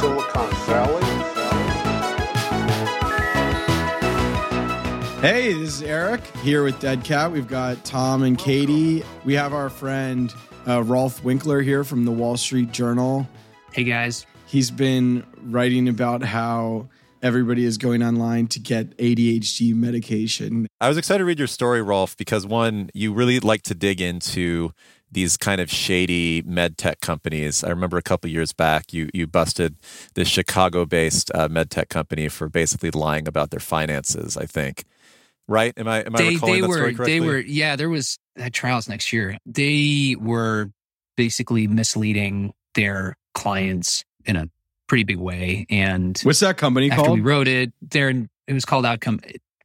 Silicon Valley. Hey, this is Eric here with Dead Cat. We've got Tom and Katie. We have our friend uh, Rolfe Winkler here from the Wall Street Journal. Hey guys. He's been writing about how everybody is going online to get ADHD medication. I was excited to read your story, Rolfe, because one, you really like to dig into these kind of shady med tech companies. I remember a couple years back, you you busted this Chicago-based uh, med tech company for basically lying about their finances. I think, right? Am I am I recalling they that were story correctly? they were yeah, there was that trials next year. They were basically misleading their clients in a pretty big way and What's that company after called? we wrote it, there it was called Outcome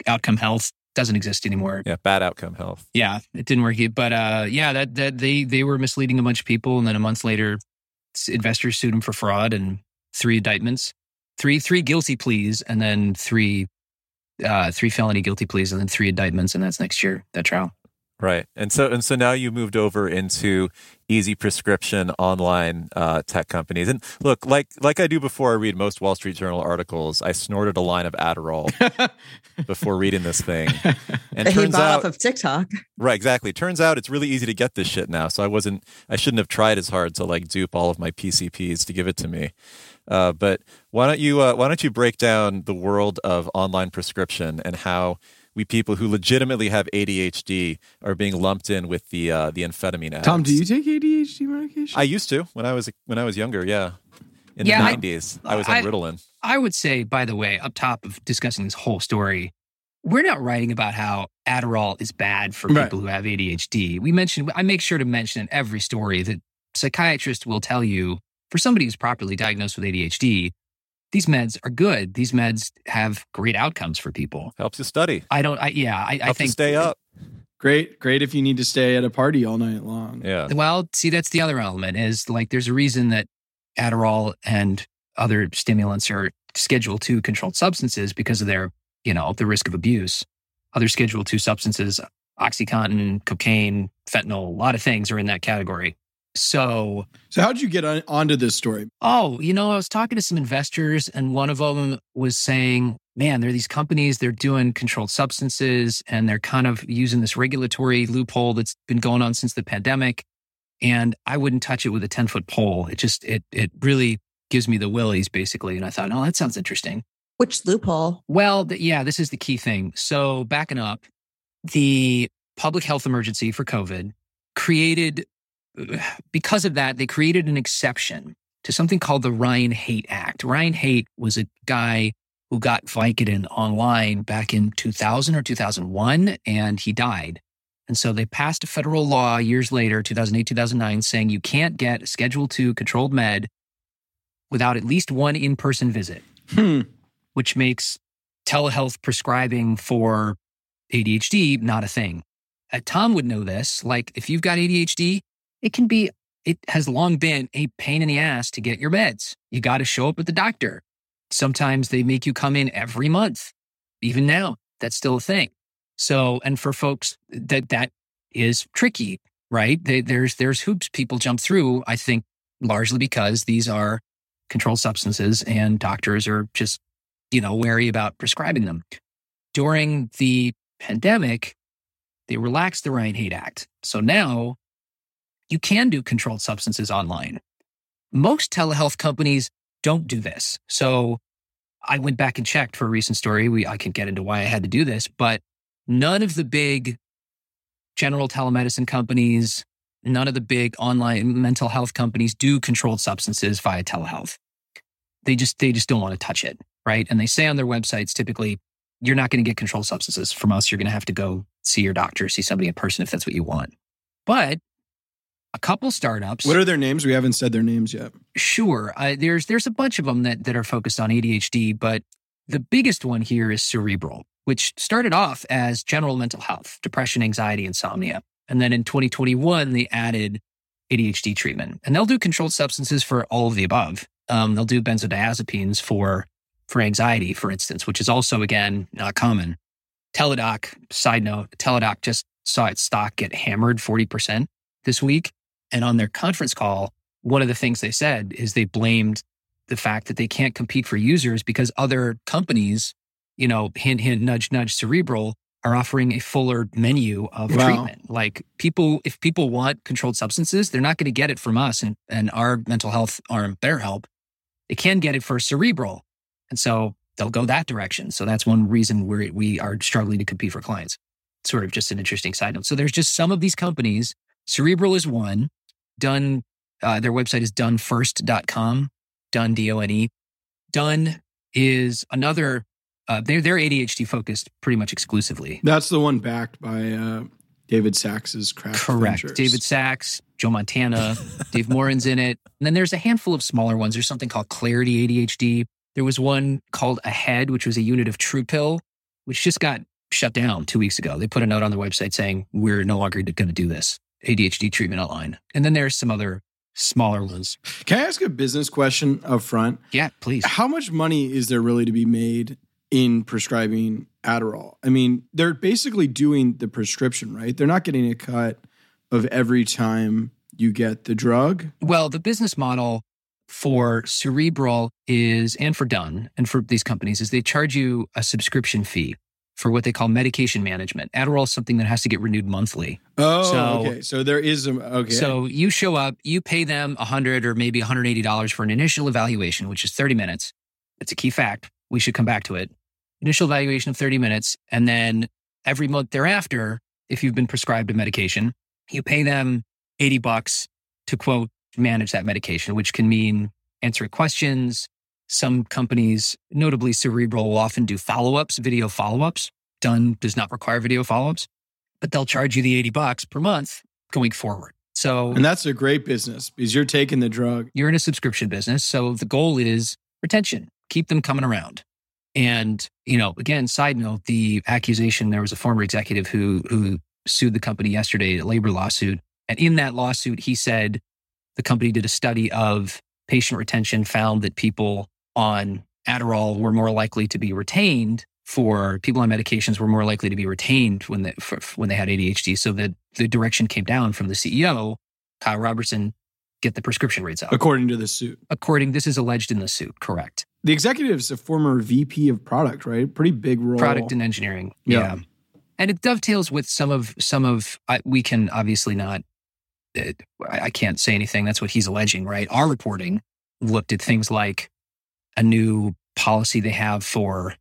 Outcome Health. Doesn't exist anymore. yeah, bad outcome health. Yeah, it didn't work. But uh, yeah, that that they they were misleading a bunch of people, and then a month later, investors sued them for fraud and three indictments, three three guilty pleas, and then three uh, three felony guilty pleas, and then three indictments, and that's next year that trial. Right. And so and so now you moved over into easy prescription online uh, tech companies. And look, like like I do before I read most Wall Street Journal articles, I snorted a line of Adderall before reading this thing. And he turns bought out off of TikTok. Right, exactly. Turns out it's really easy to get this shit now. So I wasn't, I shouldn't have tried as hard to like dupe all of my PCPs to give it to me. Uh, but why don't you, uh, why don't you break down the world of online prescription and how we people who legitimately have ADHD are being lumped in with the uh, the amphetamine addicts? Tom, do you take ADHD medication? I used to when I was when I was younger. Yeah, in Yeah, the nineties, I, was on I- Ritalin. I would say, by the way, up top of discussing this whole story, we're not writing about how Adderall is bad for Right. people who have ADHD. We mentioned, I make sure to mention in every story that psychiatrists will tell you for somebody who's properly diagnosed with ADHD, these meds are good. These meds have great outcomes for people. Helps you study. I don't, I, yeah, I, I Helps you think stay up. great, great if you need to stay at a party all night long. Yeah. Well, see, that's the other element is like there's a reason that Adderall and other stimulants are Schedule two controlled substances because of their, you know, the risk of abuse. Other Schedule two substances, OxyContin, cocaine, fentanyl, a lot of things are in that category. So, So how'd you get on, onto this story? oh, you know, I was talking to some investors, and one of them was saying, man, there are these companies, they're doing controlled substances and they're kind of using this regulatory loophole that's been going on since the pandemic. And I wouldn't touch it with a 10 foot pole. It just, it, it really gives me the willies basically. And I thought, oh, that sounds interesting. Which loophole? Well, th- yeah, this is the key thing. So, backing up, the public health emergency for COVID created, because of that, they created an exception to something called the Ryan Haight Act. Ryan Haight was a guy who got Vicodin online back in 2000 or 2001, and he died. And so they passed a federal law years later, 2008, 2009, saying you can't get a Schedule II controlled med without at least one in person visit Hmm. which makes telehealth prescribing for ADHD not a thing. Uh, Tom would know this. Like, if you've got ADHD, it can be, it has long been a pain in the ass to get your meds. You got to show up at the doctor. Sometimes they make you come in every month. Even now, that's still a thing. So, and for folks that that is tricky, right? They, there's there's hoops people jump through. I think largely because these are controlled substances and doctors are just you know, wary about prescribing them. During the pandemic, they relaxed the Ryan Haight Act. So now you can do controlled substances online. Most telehealth companies don't do this. So I went back and checked for a recent story. We, I can get into why I had to do this, but none of the big general telemedicine companies, none of the big online mental health companies do controlled substances via telehealth. They just, they just don't want to touch it right? And they say on their websites typically, you're not going to get controlled substances from us. You're going to have to go see your doctor, see somebody in person if that's what you want. But a couple startups, What are their names? We haven't said their names yet. sure, uh, there's there's a bunch of them that that are focused on ADHD, but the biggest one here is Cerebral, which started off as general mental health, depression, anxiety, insomnia, and then in 2021 they added ADHD treatment, and they'll do controlled substances for all of the above. Um, they'll do benzodiazepines for for anxiety, for instance, which is also again not common. Teladoc, side note, Teladoc just saw its stock get hammered 40% this week. And on their conference call, one of the things they said is they blamed the fact that they can't compete for users because other companies, you know, hint, hint, nudge, nudge, cerebral are offering a fuller menu of Wow. treatment. Like people, if people want controlled substances, they're not going to get it from us and, and our mental health arm, their help. They can get it for cerebral. And so they'll go that direction. So that's one reason we we are struggling to compete for clients. Sort of just an interesting side note. So there's just some of these companies. Cerebral is one. Done. Uh, their website is donefirst.com. Done. D O N E. Done is another. Uh, they're they're ADHD focused pretty much exclusively. That's the one backed by uh, David Sacks's Craft Correct. Ventures. David Sacks, Joe Montana, Dave Morin's in it. And then there's a handful of smaller ones. There's something called Clarity ADHD. There was one called Ahead, which was a unit of Truepill, which just got shut down two weeks ago. They put a note on their website saying, we're no longer going to do this ADHD treatment online. And then there's some other smaller ones. Can I ask a business question up front? Yeah, please. How much money is there really to be made in prescribing Adderall? I mean, they're basically doing the prescription, right? They're not getting a cut of every time you get the drug. Well, the business model for Cerebral is, and for Done, and for these companies, is they charge you a subscription fee for what they call medication management. Adderall is something that has to get renewed monthly. Oh, So- okay. So there is a okay. So you show up, you pay them a 100 or maybe $180 for an initial evaluation, which is 30 minutes. It's a key fact. We should come back to it. Initial evaluation of 30 minutes. And then every month thereafter, if you've been prescribed a medication, you pay them 80 bucks to quote, manage that medication, which can mean answering questions. Some companies, notably Cerebral, will often do follow ups, video follow ups. Done does not require video follow ups, but they'll charge you the 80 bucks per month going forward. So and that's a great business because you're taking the drug. you're in a subscription business. So the goal is retention, keep them coming around. And, you know, again, side note, the accusation there was a former executive who who sued the company yesterday, a labor lawsuit. And in that lawsuit, he said the company did a study of patient retention, found that people on Adderall were more likely to be retained for people on medications were more likely to be retained when they, for, when they had ADHD. So that the direction came down from the CEO, Kyle Robertson, get the prescription rates up. According to the suit, According, this is alleged in the suit, correct? the executive is a former VP of product, right? Pretty big role. Product and engineering, Yeah. yeah. And it dovetails with some of some of I, we can obviously not. uh, I I can't say anything. That's what he's alleging, right? Our reporting looked at things like a new policy they have for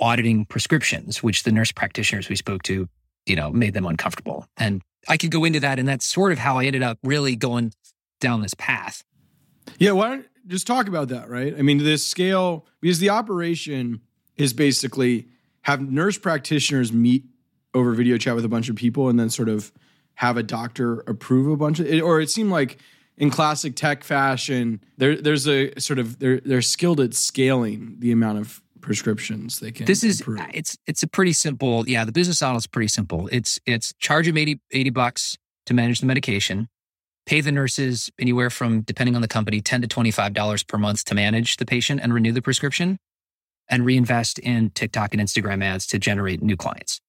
auditing prescriptions, which the nurse practitioners we spoke to, you know, made them uncomfortable. And I could go into that, and that's sort of how I ended up really going down this path. Yeah, why don't just talk about that, right? I mean, this scale because the operation is basically have nurse practitioners meet over video chat with a bunch of people and then sort of have a doctor approve a bunch of it, or it seemed like in classic tech fashion, there there's a sort of they're they're skilled at scaling the amount of prescriptions they can. this is approve. Uh, it's it's a pretty simple yeah the business model is pretty simple it's it's charge them 80, 80 bucks to manage the medication pay the nurses anywhere from depending on the company 10 to 25 dollars per month to manage the patient and renew the prescription and reinvest in tiktok and instagram ads to generate new clients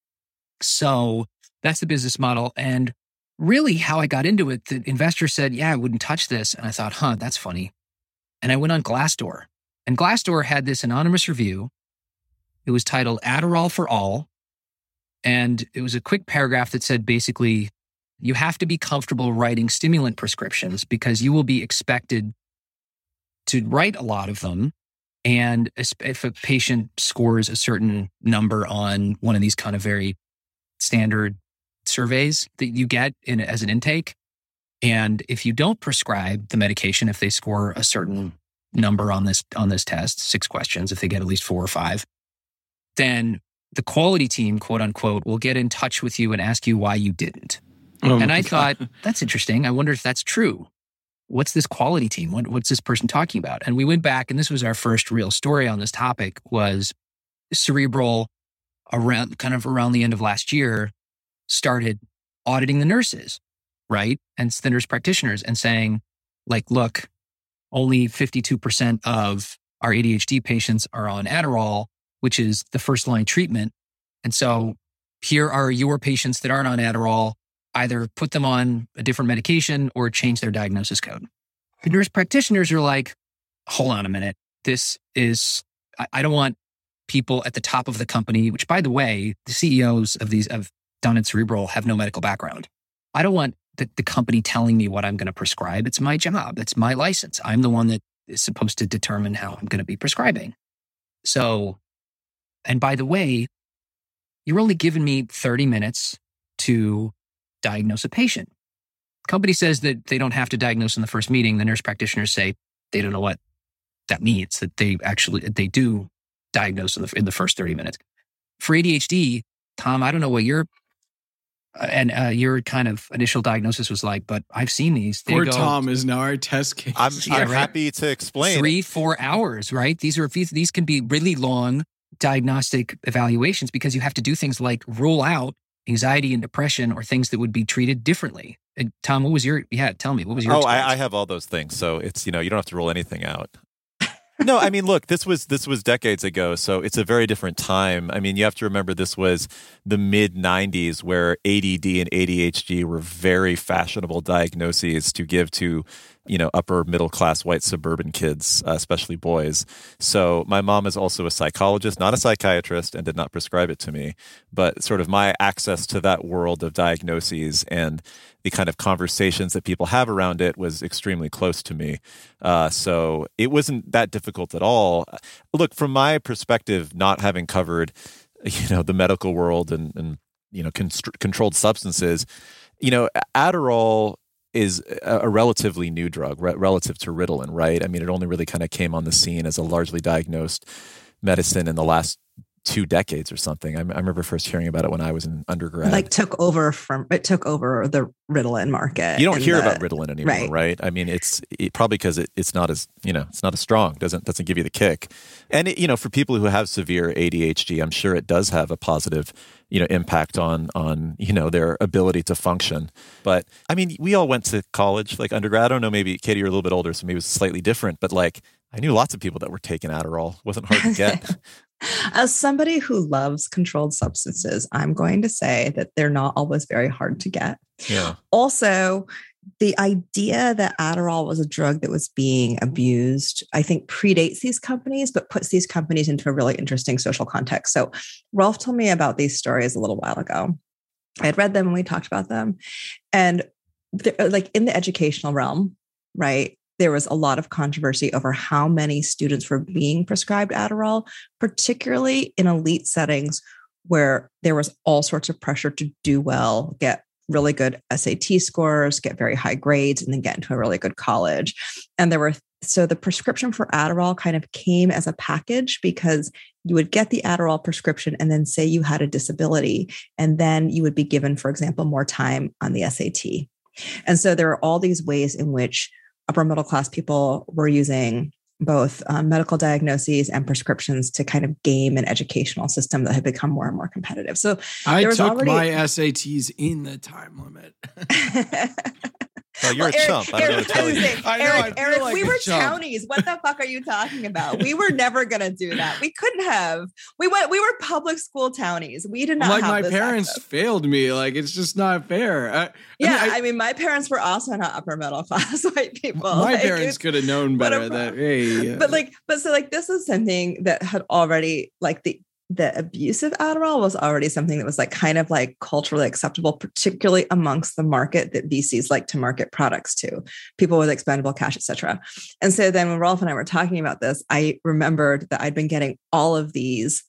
so that's the business model and really how i got into it the investor said yeah i wouldn't touch this and i thought huh that's funny and i went on glassdoor and glassdoor had this anonymous review it was titled Adderall for All. And it was a quick paragraph that said basically, you have to be comfortable writing stimulant prescriptions because you will be expected to write a lot of them. And if a patient scores a certain number on one of these kind of very standard surveys that you get in, as an intake, and if you don't prescribe the medication, if they score a certain number on this on this test, six questions, if they get at least four or five, then the quality team, quote unquote, will get in touch with you and ask you why you didn't. Oh and I God. thought, that's interesting. I wonder if that's true. What's this quality team? What, what's this person talking about? And we went back, and this was our first real story on this topic. Was Cerebral around kind of around the end of last year started auditing the nurses, right, and the nurse practitioners, and saying, like, look, only fifty two percent of our ADHD patients are on Adderall, which is the first line treatment, and so here are your patients that aren't on Adderall either put them on a different medication or change their diagnosis code. the nurse practitioners are like, hold on a minute. This is, I, I don't want people at the top of the company, which by the way, the CEOs of these, of Done and Cerebral have no medical background. I don't want the, the company telling me what I'm going to prescribe. It's my job. It's my license. I'm the one that is supposed to determine how I'm going to be prescribing. So, and by the way, you're only giving me 30 minutes to diagnose a patient. Company says that they don't have to diagnose in the first meeting. The nurse practitioners say they don't know what that means, that they actually, they do diagnose in the, in the first 30 minutes. For ADHD, Tom, I don't know what your and uh, your kind of initial diagnosis was like, but I've seen these. They Poor go Tom is now our test case. I'm, Yeah, I'm right. happy to explain. three, four hours, right? These are these, these can be really long diagnostic evaluations because you have to do things like rule out anxiety and depression or things that would be treated differently. And Tom, what was your yeah? Tell me, what was your? Oh. I, I have all those things. So it's you know you don't have to rule anything out. No, I mean, look, this was this was decades ago, so it's a very different time. I mean, you have to remember this was the mid '90s, where ADD and ADHD were very fashionable diagnoses to give to, you know, upper middle class white suburban kids, uh, especially boys. So my mom is also a psychologist, not a psychiatrist, and did not prescribe it to me. But sort of my access to that world of diagnoses and the kind of conversations that people have around it was extremely close to me. Uh, so it wasn't that difficult at all. Look, from my perspective, not having covered, you know, the medical world and, and you know, constr- controlled substances, you know, Adderall is a, relatively new drug re- relative to Ritalin, right? I mean, it only really kind of came on the scene as a largely diagnosed medicine in the last two decades or something. I, I remember first hearing about it when I was in undergrad. Like took over from it took over the Ritalin market. you don't hear the- about Ritalin anymore, right? right. I mean, it's it, probably because it, it's not as you know, it's not as strong. doesn't doesn't give you the kick. And it, you know, for people who have severe ADHD, I'm sure it does have a positive you know impact on on you know their ability to function. But I mean, we all went to college, like undergrad. I don't know, maybe Katie, you're a little bit older, so maybe it was slightly different. But like, I knew lots of people that were taking Adderall. It wasn't hard to get. As somebody who loves controlled substances, I'm going to say that they're not always very hard to get. yeah. Also, the idea that Adderall was a drug that was being abused, I think predates these companies, but puts these companies into a really interesting social context. So, Rolfe told me about these stories a little while ago. I had read them and we talked about them. And like in the educational realm, right? There was a lot of controversy over how many students were being prescribed Adderall, particularly in elite settings where there was all sorts of pressure to do well, get really good SAT scores, get very high grades, and then get into a really good college. And there were so the prescription for Adderall kind of came as a package because you would get the Adderall prescription and then say you had a disability, and then you would be given, for example, more time on the SAT. And so there are all these ways in which upper middle class people were using both um, medical diagnoses and prescriptions to kind of game an educational system that had become more and more competitive. So I took already- my SATs in the time limit. Well, you're Well, a chump. I don't know what to tell you. Eric, I know, Eric, feel Eric, like we were chump. townies. What the fuck are you talking about? We were never gonna do that. We couldn't have. We went. We were public school townies. We did not like have my this parents access. failed me. Like it's just not fair. I, I mean, Yeah, I- I, mean, my parents were also not upper middle class white people. my Like, parents could have known better. That pro- hey, but like, but so like, this is something that had already like the the abuse of Adderall was already something that was like kind of like culturally acceptable, particularly amongst the market that VCs like to market products to, people with expendable cash, etc. And so then when Rolfe and I were talking about this, I remembered that I'd been getting all of these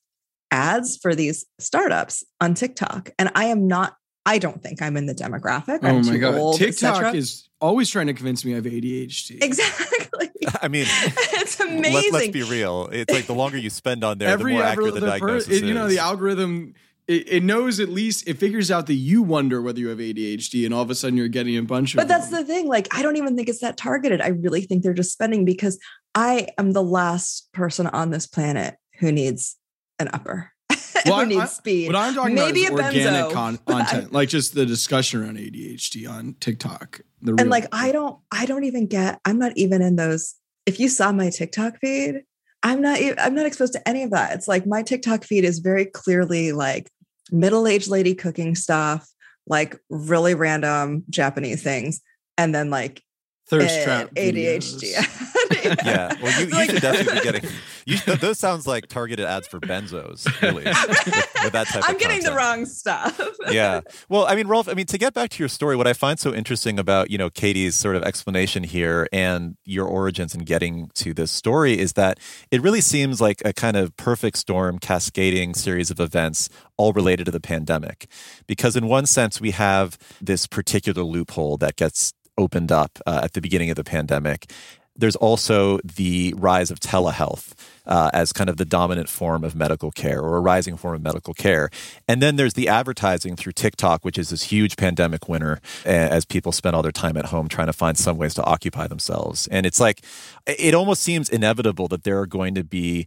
ads for these startups on TikTok, and I am not. I don't think I'm in the demographic. I'm oh my too god, old, TikTok is always trying to convince me I have ADHD. exactly. I mean, it's amazing. Let's, let's be real. It's like the longer you spend on there, Every the more accurate the, the per- diagnosis it- you know the algorithm. It, it knows at least it figures out that you wonder whether you have ADHD, and all of a sudden you're getting a bunch of. But that's them. the thing. Like, I don't even think it's that targeted. I really think they're just spending because I am the last person on this planet who needs an upper, Well, who I- needs I- speed. What I'm talking Maybe about a is organic benzo, con- but I- content, like just the discussion around ADHD on TikTok. The and like, I don't, I don't even get. I'm not even in those. If you saw my TikTok feed, I'm not. I'm not exposed to any of that. It's like my TikTok feed is very clearly like middle-aged lady cooking stuff, like really random Japanese things, and then like thirst uh, trap ADHD. videos. Yeah, well, you, you Like- should definitely be getting. You, th- those sounds like targeted ads for benzos, really, with, with that type. I'm getting the wrong stuff. yeah. Well, I mean, Rolfe, I mean, to get back to your story, what I find so interesting about, you know, Katie's sort of explanation here and your origins in getting to this story is that it really seems like a kind of perfect storm cascading series of events all related to the pandemic. Because in one sense, we have this particular loophole that gets opened up uh, at the beginning of the pandemic. There's also the rise of telehealth uh, as kind of the dominant form of medical care or a rising form of medical care. And then there's the advertising through TikTok, which is this huge pandemic winner as people spend all their time at home trying to find some ways to occupy themselves. And it's like, it almost seems inevitable that there are going to be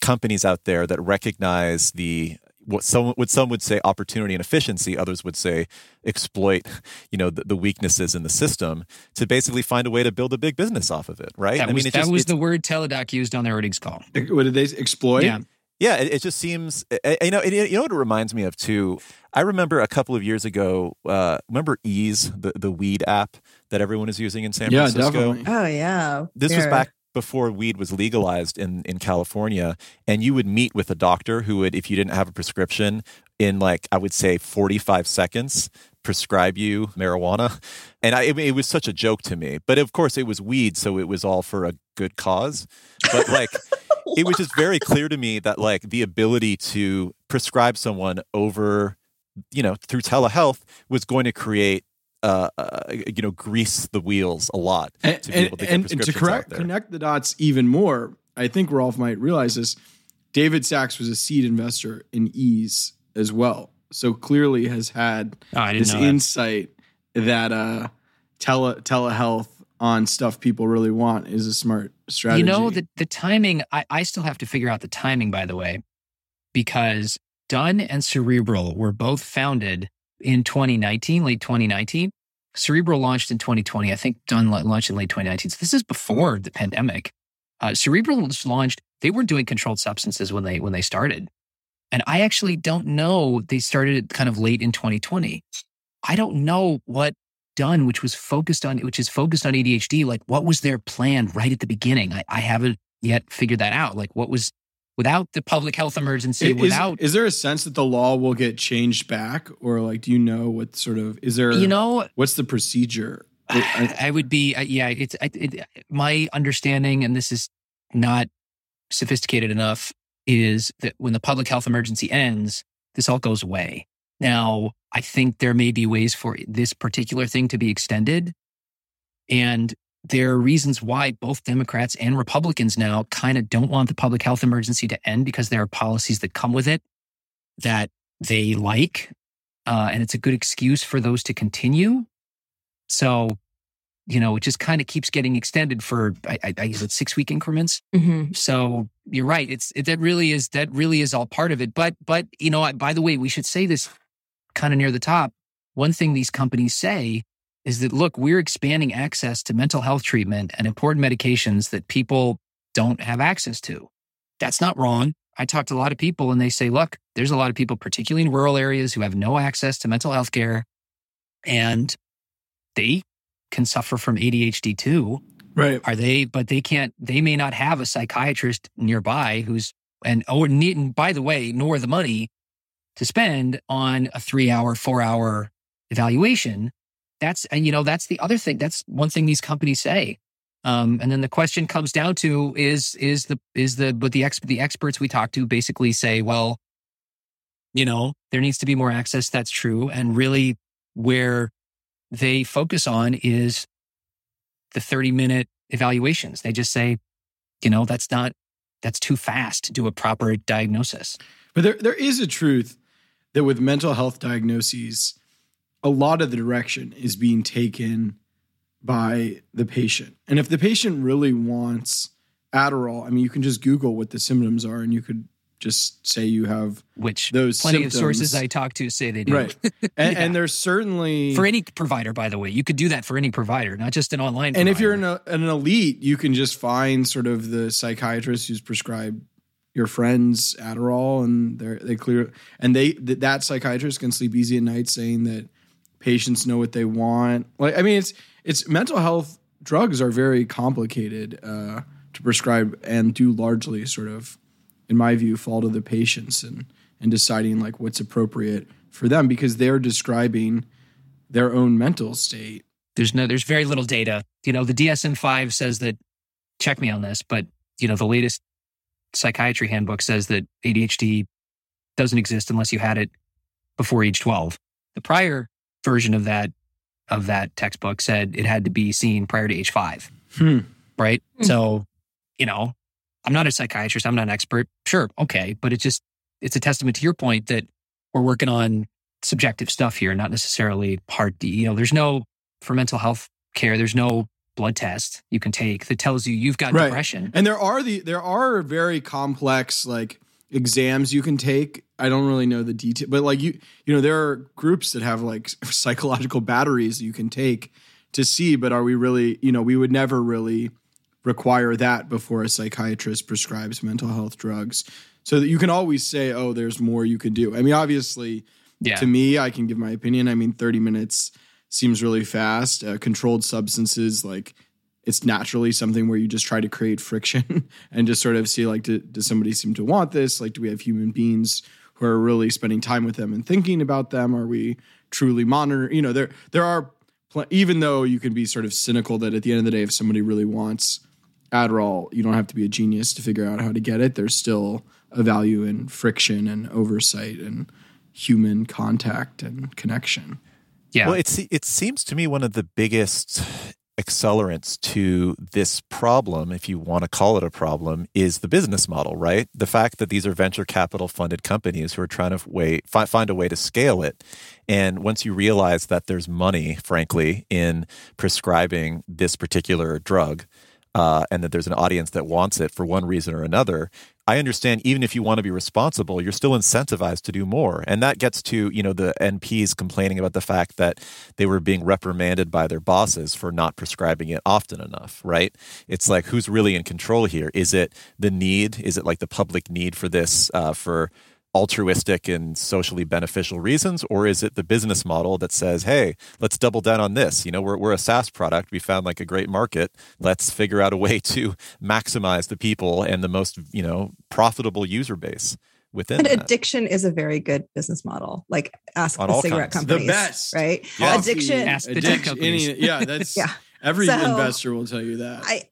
companies out there that recognize the what some what some would say opportunity and efficiency, others would say exploit, you know, the, the weaknesses in the system to basically find a way to build a big business off of it, right? That was, it that just- was the word teladoc used on their earnings call. What did they exploit? Yeah. Yeah, it, it just seems. uh, You know, it, you know what it reminds me of too. I remember a couple of years ago. Uh, remember Eaze, the the weed app that everyone is using in San Yeah, Francisco. definitely. Oh yeah. This was back before weed was legalized in in California, and you would meet with a doctor who would, if you didn't have a prescription, in like I would say forty five seconds, prescribe you marijuana, and I, it, it was such a joke to me. But of course, it was weed, so it was all for a good cause. But like. it was just very clear to me that like the ability to prescribe someone over you know through telehealth was going to create uh, uh you know grease the wheels a lot And, to be able to get and, and to correct, out there. connect the dots even more, I think Rolfe might realize this. David Sacks was a seed investor in Eaze as well. So clearly has had Oh, this that. insight that uh, tele telehealth on stuff people really want is a smart strategy. You know, the, the timing, I, I still have to figure out the timing, by the way, because Done and Cerebral were both founded in 2019, late 2019. Cerebral launched in 2020. I think Done la- launched in late 2019. So this is before the pandemic. Uh, Cerebral launched. They weren't doing controlled substances when they when they started, and I actually don't know. They started kind of late in 2020. I don't know what done, which was focused on, which is focused on ADHD. Like, what was their plan right at the beginning? I, I haven't yet figured that out. Like, what was without the public health emergency, is, without is there a sense that the law will get changed back, or like, do you know what sort of is there? you know, what's the procedure? I- I would be, uh, yeah, it's I, it, my understanding, and this is not sophisticated enough, is that when the public health emergency ends, this all goes away. Now, I think there may be ways for this particular thing to be extended. And there are reasons why both Democrats and Republicans now kind of don't want the public health emergency to end because there are policies that come with it that they like. Uh, and it's a good excuse for those to continue. So, you know, it just kind of keeps getting extended for, I, I, I use it six week increments. Mhm. So you're right. It's it, that really is that really is all part of it. But but you know, I- by the way, we should say this kind of near the top. One thing these companies say is that look, we're expanding access to mental health treatment and important medications that people don't have access to. That's not wrong. I talk to a lot of people and they say, look, there's a lot of people, particularly in rural areas, who have no access to mental health care and they can suffer from ADHD too right. are they but they can't they may not have a psychiatrist nearby who's and oh and and by the way nor the money to spend on a three hour four hour evaluation that's and you know that's the other thing that's one thing these companies say um, and then the question comes down to is is the is the but the ex, the experts we talk to basically say well you know there needs to be more access that's true and really where they focus on is the 30 minute evaluations. They just say, you know, that's not, that's too fast to do a proper diagnosis. But there, there is a truth that with mental health diagnoses, a lot of the direction is being taken by the patient. And if the patient really wants Adderall, I mean, you can just Google what the symptoms are and you could just say you have Which those plenty symptoms. of sources I talk to say they do. Right. And, Yeah. and there's certainly. For any provider, by the way, you could do that for any provider, not just an online. and if you're an, provider. an elite, you can just find sort of the psychiatrist who's prescribed your friends Adderall, and they they clear and they th- that psychiatrist can sleep easy at night, saying that patients know what they want. Like I mean, it's it's mental health drugs are very complicated uh, to prescribe and do largely sort of, in my view, fall to the patients and and deciding like what's appropriate for them because they're describing their own mental state. There's no, there's very little data. You know, the DSM five says that. Check me on this, but you know, the latest psychiatry handbook says that ADHD doesn't exist unless you had it before age 12. The prior version of that of that textbook said it had to be seen prior to age five. Hmm. Right. Hmm. So, you know, I'm not a psychiatrist. I'm not an expert. Sure. Okay. But it's just, it's a testament to your point that we're working on subjective stuff here, not necessarily part D. You know, there's no, for mental health care, there's no blood test you can take that tells you you've got Right. depression. And there are the there are very complex like exams you can take. I don't really know the detail, but like you you know there are groups that have like psychological batteries you can take to see. But are we really you know we would never really require that before a psychiatrist prescribes mental health drugs. So that you can always say, oh, there's more you could do. I mean, obviously, Yeah. to me, I can give my opinion. I mean, 30 minutes seems really fast. Uh, controlled substances, like it's naturally something where you just try to create friction and just sort of see, like, do, does somebody seem to want this? Like, do we have human beings who are really spending time with them and thinking about them? Are we truly monitor? You know, there there are pl- even though you can be sort of cynical that at the end of the day, if somebody really wants Adderall, you don't have to be a genius to figure out how to get it. There's still a value in friction and oversight and human contact and connection. yeah. Well, it's it seems to me one of the biggest accelerants to this problem, if you want to call it a problem, is the business model, right? The fact that these are venture capital funded companies who are trying to way, fi- find a way to scale it. And once you realize that there's money, frankly, in prescribing this particular drug, uh, and that there's an audience that wants it for one reason or another, I understand even if you want to be responsible, you're still incentivized to do more. And that gets to, you know, the NPs complaining about the fact that they were being reprimanded by their bosses for not prescribing it often enough, right? It's like who's really in control here? Is it the need? Is it like the public need for this uh, for altruistic and socially beneficial reasons or is it the business model that says hey let's double down on this you know we're, we're a saas product we found like a great market let's figure out a way to maximize the people and the most you know profitable user base within And addiction is a very good business model. Like ask On the all cigarette kinds. The companies. best. Right? Coffee, Addiction. Ask the tech addiction, companies. any- yeah, that's Yeah. every So- investor will tell you that. I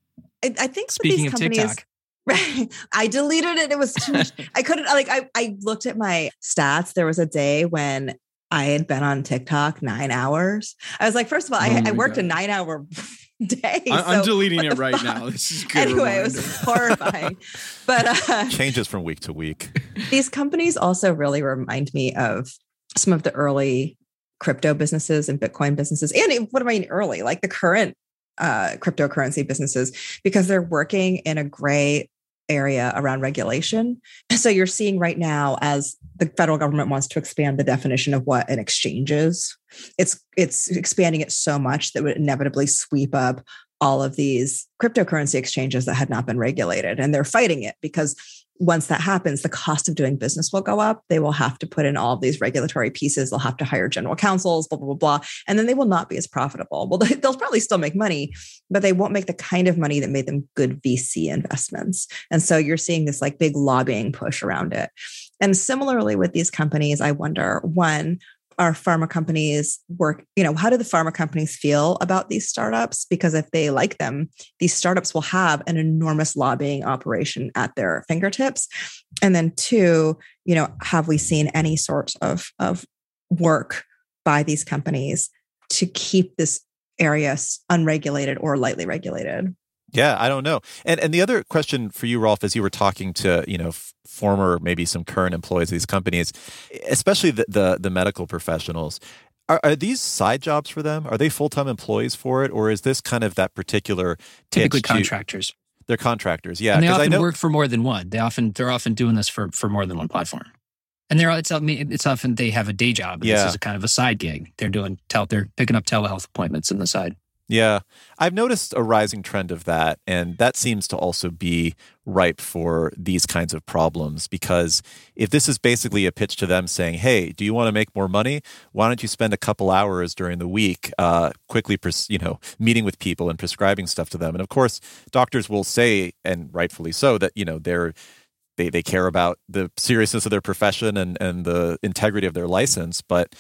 I, I think with Speaking these of companies. TikTok. Right. I deleted it. It was too much. I couldn't like I, I looked at my stats. There was a day when I had been on TikTok nine hours. I was like, first of all, Oh I, I worked a nine hour day. I, I'm deleting it right fuck? now. This is good. Anyway, it was horrifying. But uh, changes from week to week these companies also really remind me of some of the early crypto businesses and Bitcoin businesses. And what do I mean early? Like the current uh, cryptocurrency businesses, because they're working in a gray area around regulation. So you're seeing right now as the federal government wants to expand the definition of what an exchange is. It's it's expanding it so much that would inevitably sweep up all of these cryptocurrency exchanges that had not been regulated and they're fighting it because once that happens, the cost of doing business will go up. They will have to put in all of these regulatory pieces. They'll have to hire general counsels, blah, blah, blah, blah. And then they will not be as profitable. Well, they- they'll probably still make money, but they won't make the kind of money that made them good VC investments. And so you're seeing this like big lobbying push around it. And similarly with these companies, I wonder one, are pharma companies work, you know, how do the pharma companies feel about these startups? Because if they like them, these startups will have an enormous lobbying operation at their fingertips. And then two, you know, have we seen any sort of, of work by these companies to keep this area unregulated or lightly regulated? Yeah, I don't know. And and the other question for you, Rolfe, as you were talking to you know f- former, maybe some current employees of these companies, especially the the, the medical professionals. Are, are these side jobs for them? Are they full time employees for it, or is this kind of that particular Typically to- contractors. They're contractors, yeah. and they Because I often know work for more than one. They often they're often doing this for for more than one platform. And they're it's it's often they have a day job. And Yeah. This is a kind of a side gig. They're doing tel they're picking up telehealth appointments on the side. Yeah. I've noticed a rising trend of that. And that seems to also be ripe for these kinds of problems because if this is basically a pitch to them saying, hey, do you want to make more money? Why don't you spend a couple hours during the week uh, quickly, pres- you know, meeting with people and prescribing stuff to them? And of course, doctors will say, and rightfully so, that, you know, they're they, they care about the seriousness of their profession and, and the integrity of their license. But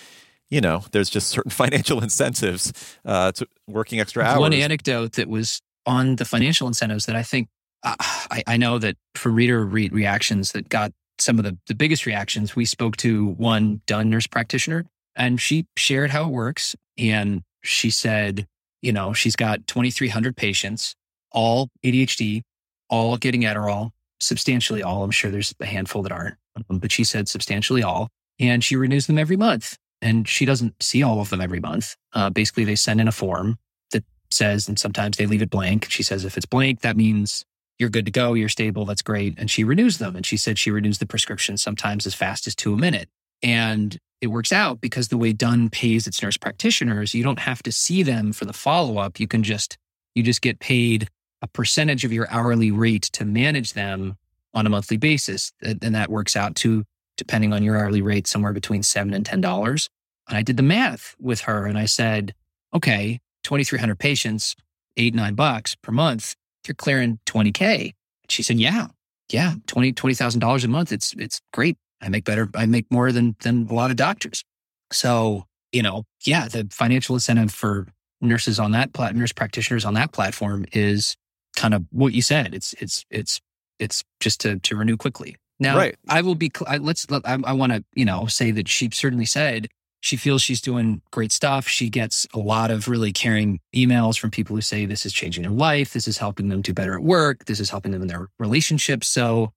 you know, there's just certain financial incentives uh, to working extra hours. One anecdote that was on the financial incentives that I think uh, I, I, know that for reader re- reactions that got some of the, the biggest reactions, we spoke to one done nurse practitioner and she shared how it works. And she said, you know, she's got 2,300 patients, all ADHD, all getting Adderall, substantially all. I'm sure there's a handful that aren't, but she said substantially all. And she renews them every month and she doesn't see all of them every month. Uh, basically, they send in a form that says, and sometimes they leave it blank. She says, if it's blank, that means you're good to go, you're stable, that's great. And she renews them. And she said she renews the prescription sometimes as fast as two a minute. And it works out because the way Done pays its nurse practitioners, you don't have to see them for the follow up. You can just, you just get paid a percentage of your hourly rate to manage them on a monthly basis. And that works out to depending on your hourly rate, somewhere between seven and ten dollars. And I did the math with her and I said, okay, 2,300 patients, eight, nine bucks per month, you're clearing 20K. She said, yeah, yeah, 20, $20,000 a month. It's, it's great. I make better. I make more than, than a lot of doctors. So, you know, yeah, the financial incentive for nurses on that plat, nurse practitioners on that platform is kind of what you said. It's, it's, it's, it's just to, to renew quickly. Now, right. I will be, I, let's, I, I want to, you know, say that she certainly said she feels she's doing great stuff. She gets a lot of really caring emails from people who say this is changing their life. This is helping them do better at work. This is helping them in their relationships. So,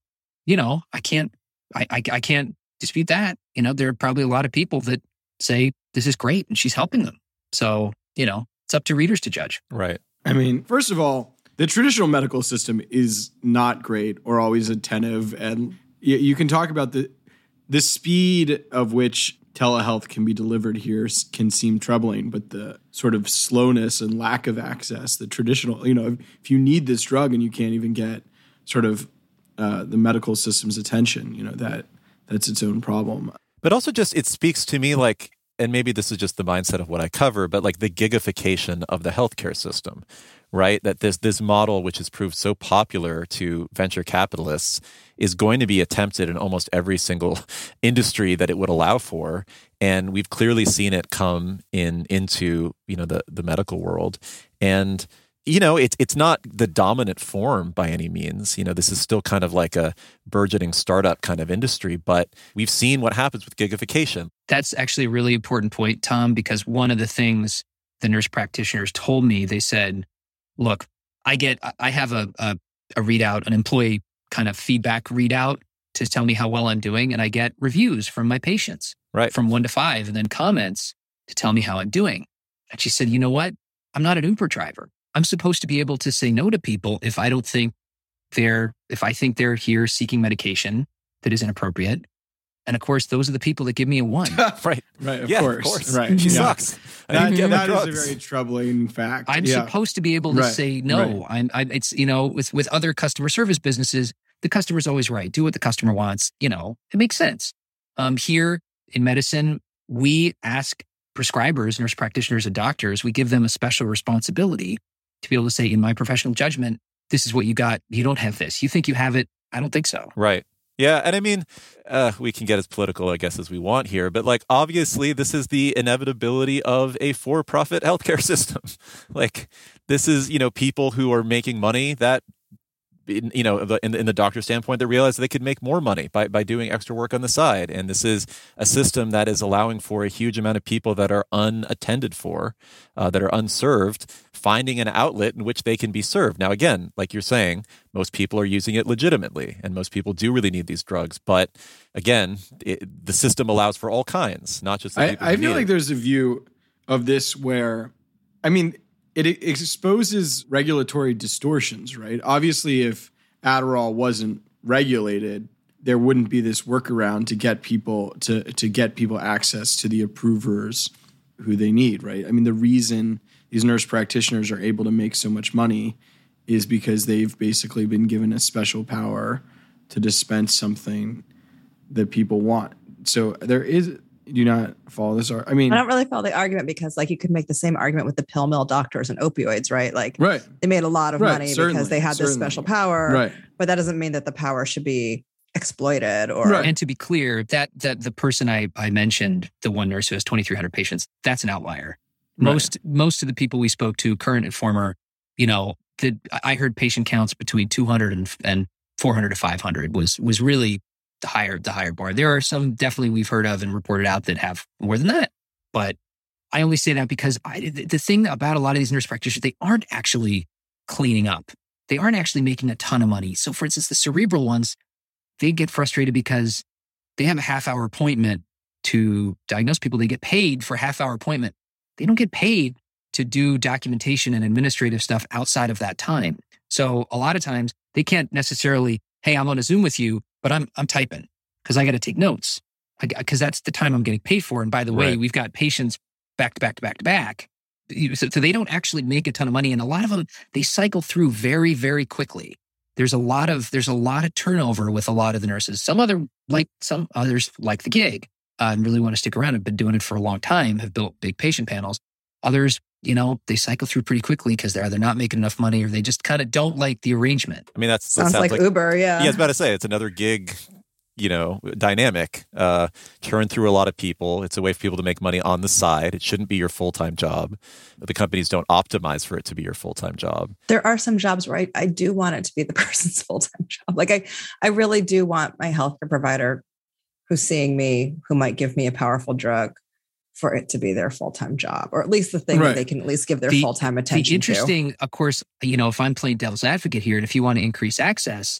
you know, I can't, I, I, I can't dispute that. You know, there are probably a lot of people that say this is great and she's helping them. So, you know, it's up to readers to judge. Right. I mean, first of all, the traditional medical system is not great or always attentive and you, you can talk about the the speed of which telehealth can be delivered here can seem troubling, but the sort of slowness and lack of access, the traditional, you know, if, if you need this drug and you can't even get sort of uh, the medical system's attention, you know, that that's its own problem. But also just it speaks to me like and maybe this is just the mindset of what I cover, but like the gigification of the healthcare system, right? That this this model, which has proved so popular to venture capitalists, is going to be attempted in almost every single industry that it would allow for. And we've clearly seen it come in into, you know, the the medical world. And you know, it's it's not the dominant form by any means. You know, this is still kind of like a burgeoning startup kind of industry, but we've seen what happens with gigification. That's actually a really important point, Tom, because one of the things the nurse practitioners told me, they said, look, I get I have a, a, a readout, an employee kind of feedback readout to tell me how well I'm doing, and I get reviews from my patients. Right. From one to five, and then comments to tell me how I'm doing. And she said, you know what? I'm not an Uber driver. I'm supposed to be able to say no to people if I don't think they're, if I think they're here seeking medication that is inappropriate. And of course, those are the people that give me a one. right. Right. Of, yeah, course. of course. Right. She yeah. sucks. That, that is a very troubling fact. I'm yeah. supposed to be able to right. say no. Right. I'm, I, it's, you know, with, with other customer service businesses, the customer's always right. Do what the customer wants. You know, it makes sense. Um, here in medicine, we ask prescribers, nurse practitioners, and doctors, we give them a special responsibility to be able to say, in my professional judgment, this is what you got. You don't have this. You think you have it. I don't think so. Right. Yeah. And I mean, uh, we can get as political, I guess, as we want here, but like, obviously, this is the inevitability of a for profit healthcare system. like, this is, you know, people who are making money that in, you know, in, in the doctor standpoint, they realize they could make more money by, by doing extra work on the side. And this is a system that is allowing for a huge amount of people that are unattended for, uh, that are unserved, finding an outlet in which they can be served. Now, again, like you're saying, most people are using it legitimately, and most people do really need these drugs. But again, it, the system allows for all kinds, not just. I, I feel like it. there's a view of this where, I mean, it exposes regulatory distortions, right? Obviously, if Adderall wasn't regulated, there wouldn't be this workaround to get people to to get people access to the approvers who they need, right? I mean, the reason these nurse practitioners are able to make so much money is because they've basically been given a special power to dispense something that people want. So there is do you not follow this? Or I mean, I don't really follow the argument because, like, you could make the same argument with the pill mill doctors and opioids, right? Like, right. they made a lot of Right, money certainly, because they had this special power, Right. but that doesn't mean that the power should be exploited or Right. And to be clear, that that the person I, I mentioned, the one nurse who has 2,300 patients, that's an outlier. Right. Most most of the people we spoke to, current and former, you know, the, I heard patient counts between 200 and, and 400 to 500 was was really the higher the higher bar. There are some definitely we've heard of and reported out that have more than that, but I only say that because I, the thing about a lot of these nurse practitioners, they aren't actually cleaning up. They aren't actually making a ton of money. So, for instance, the cerebral ones, they get frustrated because they have a half hour appointment to diagnose people. They get paid for half hour appointment. They don't get paid to do documentation and administrative stuff outside of that time. So a lot of times they can't necessarily, hey, I'm on a Zoom with you, but I'm I'm typing because I got to take notes because that's the time I'm getting paid for. And by the way, Right. we've got patients back to back to back to back. So, so they don't actually make a ton of money, and a lot of them they cycle through very very quickly there's a lot of there's a lot of turnover with a lot of the nurses. Some other like some others like the gig uh, and really want to stick around. Have been doing it for a long time. Have built big patient panels. Others, you know, they cycle through pretty quickly because they're either not making enough money or they just kind of don't like the arrangement. I mean, that's that sounds, like, Uber. Yeah. yeah, I was about to say it's another gig, you know, dynamic. Uh, churn through a lot of people. It's a way for people to make money on the side. It shouldn't be your full time job. The companies don't optimize for it to be your full time job. there are some jobs where I, I do want it to be the person's full time job. Like I, I really do want my healthcare provider who's seeing me, who might give me a powerful drug, for it to be their full time job, or at least the thing Right. that they can at least give their The- full time The attention to. interesting, of course, you know, if I'm playing devil's advocate here, and if you want to increase access,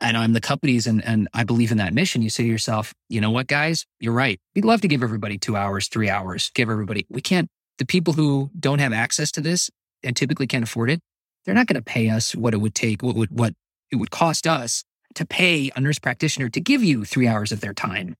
and I'm the companies and and I believe in that mission, you say to yourself, you know what, guys, you're right. We'd love to give everybody two hours, three hours, give everybody. We can't. The people who don't have access to this and typically can't afford it, they're not going to pay us what it would take, what would what it would cost us to pay a nurse practitioner to give you three hours of their time,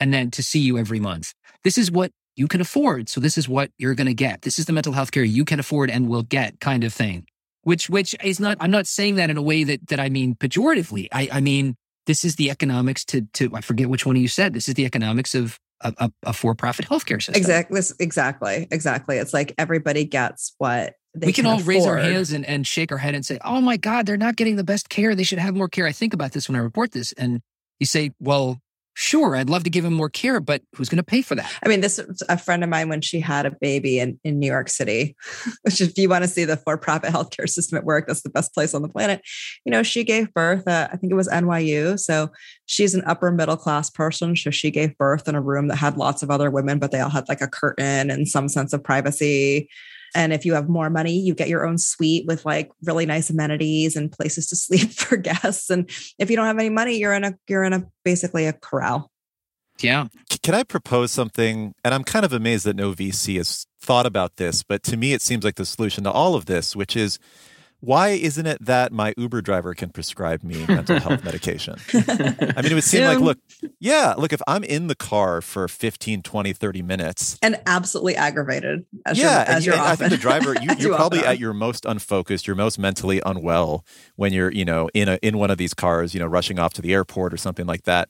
and then to see you every month. This is what you can afford. So this is what you're going to get. This is the mental health care you can afford and will get kind of thing. Which which is not I'm not saying that in a way that that I mean pejoratively. I I mean this is the economics to to I forget which one of you said. This is the economics of a, a, a for-profit healthcare system. Exactly. Exactly. Exactly. It's like everybody gets what they we can, all raise our hands and, and shake our head and say, "Oh my God, they're not getting the best care. They should have more care." I think about this when I report this, and you say, "Well, sure, I'd love to give him more care, but who's going to pay for that?" I mean, this is a friend of mine when she had a baby in, in New York City, which if you want to see the for-profit healthcare system at work, that's the best place on the planet. You know, she gave birth at, I think it was NYU. So she's an upper middle class person. So she gave birth in a room that had lots of other women, but they all had like a curtain and some sense of privacy. And if you have more money, you get your own suite with like really nice amenities and places to sleep for guests. And if you don't have any money, you're in a you're in a basically a corral. Yeah, Can I propose something? And I'm kind of amazed that no VC has thought about this, but to me, it seems like the solution to all of this, which is why isn't it that my Uber driver can prescribe me mental health medication? I mean, it would seem like, look, yeah, look, if I'm in the car for 15, 20, 30 minutes, and absolutely aggravated as yeah, you're, as you- you're and I think the driver, you, you're you probably at your most unfocused, you're most mentally unwell when you're, you know, in a in one of these cars, you know, rushing off to the airport or something like that.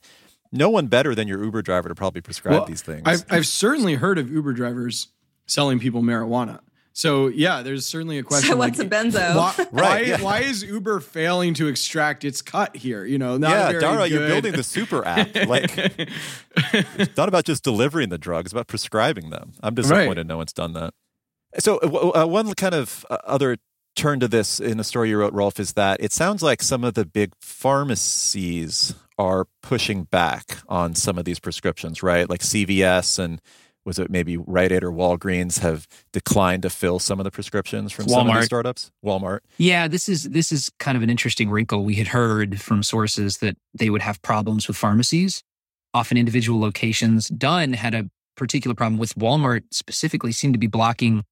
No one better than your Uber driver to probably prescribe Well, these things. I've I've certainly heard of Uber drivers selling people marijuana. So yeah, there's certainly a question. So what's like, a benzo? Why, why, yeah. why is Uber failing to extract its cut here? You know, not yeah, very Dara, you're building the super app. Like, it's not about just delivering the drugs, it's about prescribing them. I'm disappointed no one's done that. So, uh, uh, one kind of uh, other turn to this in a story you wrote, Rolfe, is that it sounds like some of the big pharmacies are pushing back on some of these prescriptions, right? Like CVS and was it maybe Rite Aid or Walgreens have declined to fill some of the prescriptions from some of Walmart. these startups? Walmart. Yeah, this is this is kind of an interesting wrinkle. We had heard from sources that they would have problems with pharmacies, often individual locations. Done had a particular problem with Walmart specifically seemed to be blocking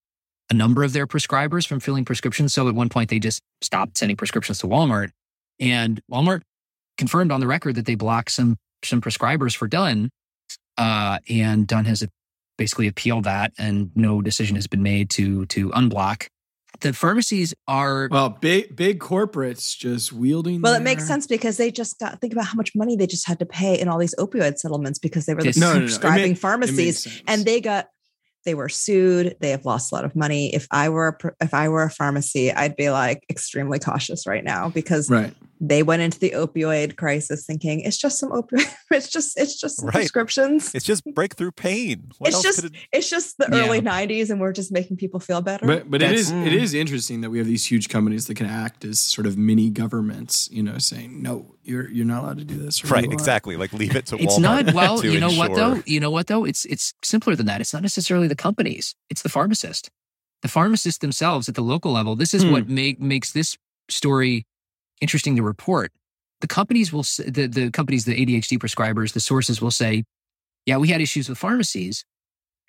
a number of their prescribers from filling prescriptions. So at one point they just stopped sending prescriptions to Walmart. And Walmart confirmed on the record that they blocked some some prescribers for Done. Uh, and Done has basically appealed that, and no decision has been made to to unblock. The pharmacies are Well, big big corporates just wielding. Well, it makes sense because they just got think about how much money they just had to pay in all these opioid settlements because they were the Yes. No, no, no, no. It prescribing ma- It makes pharmacies and they got they were sued they have lost a lot of money if i were a, if i were a pharmacy i'd be like extremely cautious right now because right. They went into the opioid crisis thinking it's just some opioid it's just it's just Right. prescriptions It's just breakthrough pain. What It's else just- could it it's just the Yeah. early 90s and we're just making people feel better But but it That's- is it is interesting that we have these huge companies that can act as sort of mini governments. You know, saying no, you're you're not allowed to do this. Right, exactly. Like leave it to it's Walmart. not well to you know what though you know what though it's it's simpler than that it's not necessarily the companies it's the pharmacist the pharmacists themselves at the local level this is Hmm. what make makes this story interesting to report. The companies will the, the companies the adhd prescribers the sources will say yeah we had issues with pharmacies.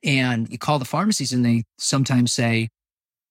And you call the pharmacies and they sometimes say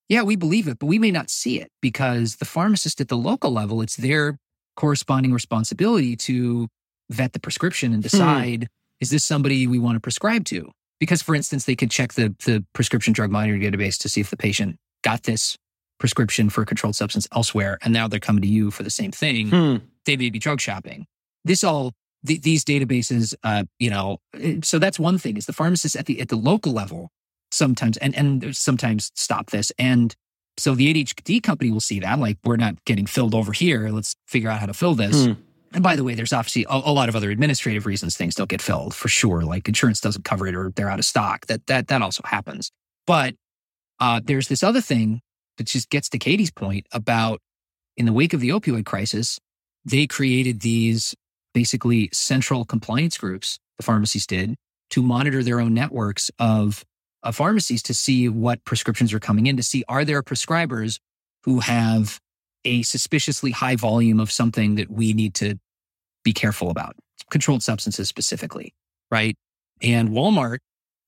yeah we believe it but we may not see it because the pharmacist at the local level it's their corresponding responsibility to vet the prescription and hmm. decide is this somebody we want to prescribe to? Because for instance they could check the, the prescription drug monitoring database to see if the patient got this prescription for a controlled substance elsewhere and now they're coming to you for the same thing Hmm. they may be drug shopping. This all th- these databases, uh, you know, so that's one thing is the pharmacists at the at the local level sometimes and and sometimes stop this and so the ADHD company will see that like we're not getting filled over here. Let's figure out how to fill this. Hmm. And by the way, there's obviously a, a lot of other administrative reasons things don't get filled for sure. Like insurance doesn't cover it or they're out of stock. That that that also happens. But uh, there's this other thing that just gets to Katie's point about in the wake of the opioid crisis, they created these basically central compliance groups, the pharmacies did, to monitor their own networks of, of pharmacies to see what prescriptions are coming in, to see are there prescribers who have a suspiciously high volume of something that we need to be careful about, controlled substances specifically, right? And Walmart,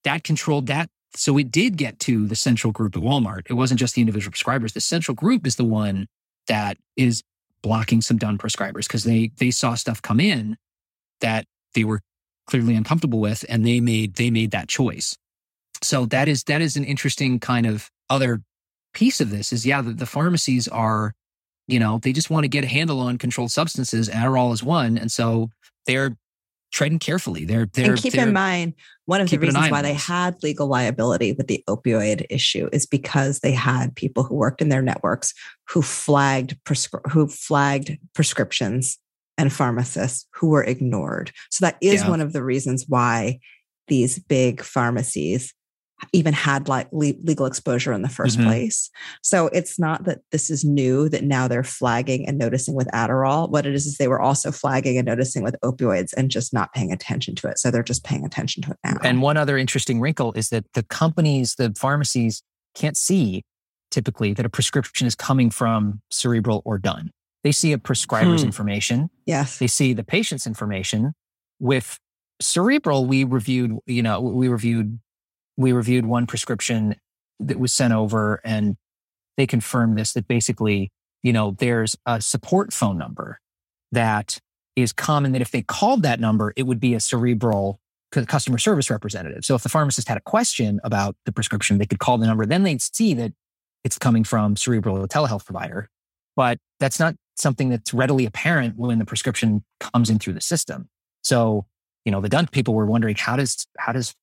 that controlled that. So it did get to the central group at Walmart. It wasn't just the individual prescribers. The central group is the one that is blocking some done prescribers because they they saw stuff come in that they were clearly uncomfortable with and they made they made that choice so that is that is an interesting kind of other piece of this is yeah the, the pharmacies are you know they just want to get a handle on controlled substances adderall is one and so they're treading carefully they're they're and keep they're, in mind, one of the an eye reasons why they had legal liability with the opioid issue is because they had people who worked in their networks who flagged prescri- who flagged prescriptions and pharmacists who were ignored. So that is Yeah. one of the reasons why these big pharmacies even had like le- legal exposure in the 1st Mhm. place. So it's not that this is new that now they're flagging and noticing with Adderall. What it is is they were also flagging and noticing with opioids and just not paying attention to it. So they're just paying attention to it now. And one other interesting wrinkle is that the companies, the pharmacies can't see typically that a prescription is coming from cerebral or done. They see a prescriber's Hmm. information, yes. they see the patient's information. With cerebral, we reviewed, you know, we reviewed we reviewed one prescription that was sent over and they confirmed this that basically, you know, there's a support phone number that is common that if they called that number, it would be a cerebral cu- customer service representative. So if the pharmacist had a question about the prescription, they could call the number. Then they'd see that it's coming from cerebral, telehealth provider. But that's not something that's readily apparent when the prescription comes in through the system. So, you know, the done people were wondering how does how does